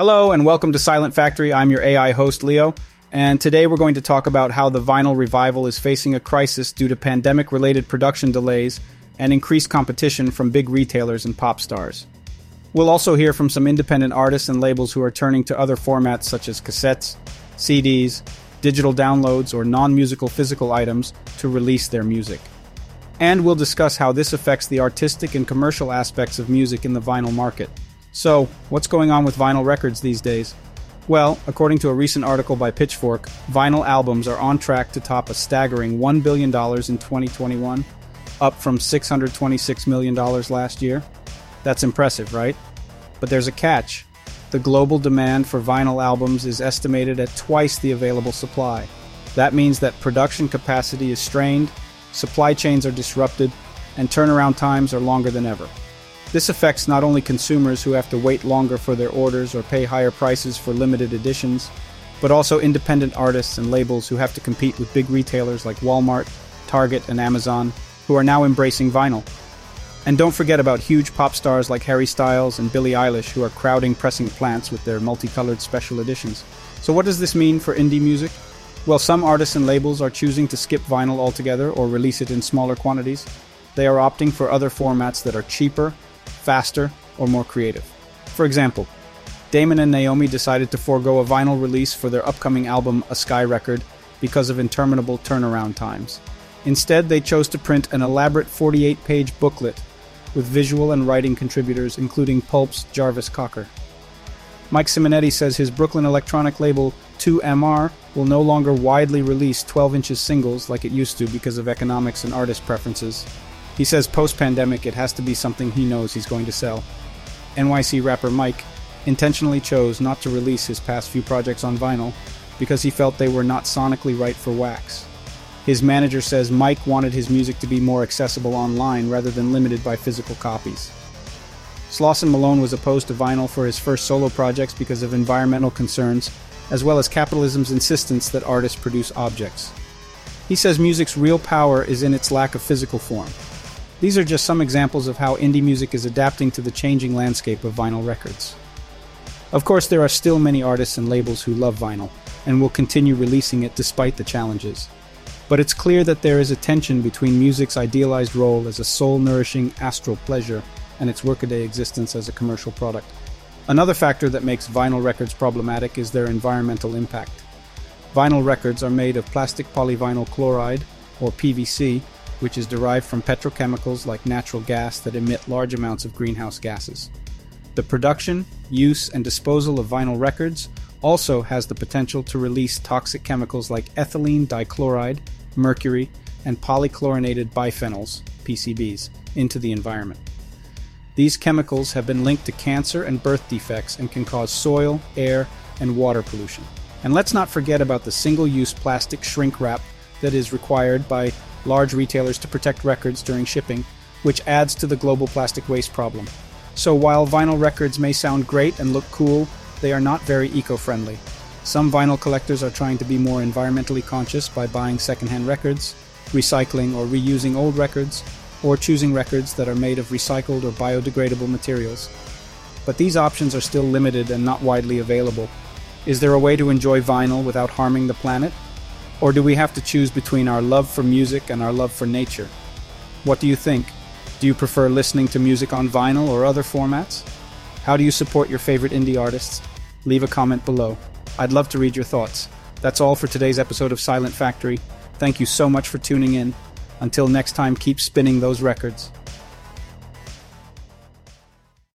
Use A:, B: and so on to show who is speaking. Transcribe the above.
A: Hello and welcome to Silent Factory. I'm your AI host, Leo. And today we're going to talk about how the vinyl revival is facing a crisis due to pandemic related production delays and increased competition from big retailers and pop stars. We'll also hear from some independent artists and labels who are turning to other formats such as cassettes, CDs, digital downloads, or non musical physical items to release their music. And we'll discuss how this affects the artistic and commercial aspects of music in the vinyl market. So, what's going on with vinyl records these days? Well, according to a recent article by Pitchfork, vinyl albums are on track to top a staggering $1 billion in 2021, up from $626 million last year. That's impressive, right? But there's a catch. The global demand for vinyl albums is estimated at twice the available supply. That means that production capacity is strained, supply chains are disrupted, and turnaround times are longer than ever. This affects not only consumers who have to wait longer for their orders or pay higher prices for limited editions, but also independent artists and labels who have to compete with big retailers like Walmart, Target, and Amazon, who are now embracing vinyl. And don't forget about huge pop stars like Harry Styles and Billie Eilish who are crowding pressing plants with their multicolored special editions. So, what does this mean for indie music? Well, some artists and labels are choosing to skip vinyl altogether or release it in smaller quantities. They are opting for other formats that are cheaper, faster, or more creative. For example, Damon and Naomi decided to forego a vinyl release for their upcoming album, A Sky Record, because of interminable turnaround times. Instead, they chose to print an elaborate 48 page booklet with visual and writing contributors, including Pulp's Jarvis Cocker. Mike Simonetti says his Brooklyn electronic label 2MR will no longer widely release 12 inches singles like it used to because of economics and artist preferences. He says post pandemic it has to be something he knows he's going to sell. NYC rapper Mike intentionally chose not to release his past few projects on vinyl because he felt they were not sonically right for wax. His manager says Mike wanted his music to be more accessible online rather than limited by physical copies. Slauson Malone was opposed to vinyl for his first solo projects because of environmental concerns, as well as capitalism's insistence that artists produce objects. He says music's real power is in its lack of physical form. These are just some examples of how indie music is adapting to the changing landscape of vinyl records. Of course, there are still many artists and labels who love vinyl and will continue releasing it despite the challenges but it's clear that there is a tension between music's idealized role as a soul nourishing astral pleasure and its workaday existence as a commercial product. Another factor that makes vinyl records problematic is their environmental impact. Vinyl records are made of plastic polyvinyl chloride, or PVC, which is derived from petrochemicals like natural gas that emit large amounts of greenhouse gases. The production, use, and disposal of vinyl records also has the potential to release toxic chemicals like ethylene dichloride, mercury, and polychlorinated biphenyls, PCBs, into the environment. These chemicals have been linked to cancer and birth defects and can cause soil, air, and water pollution. And let's not forget about the single use plastic shrink wrap that is required by large retailers to protect records during shipping, which adds to the global plastic waste problem. So while vinyl records may sound great and look cool, they are not very eco friendly. Some vinyl collectors are trying to be more environmentally conscious by buying secondhand records, recycling or reusing old records, or choosing records that are made of recycled or biodegradable materials. But these options are still limited and not widely available. Is there a way to enjoy vinyl without harming the planet? Or do we have to choose between our love for music and our love for nature? What do you think? Do you prefer listening to music on vinyl or other formats? How do you support your favorite indie artists? Leave a comment below. I'd love to read your thoughts. That's all for today's episode of Silent Factory. Thank you so much for tuning in. Until next time, keep spinning those records.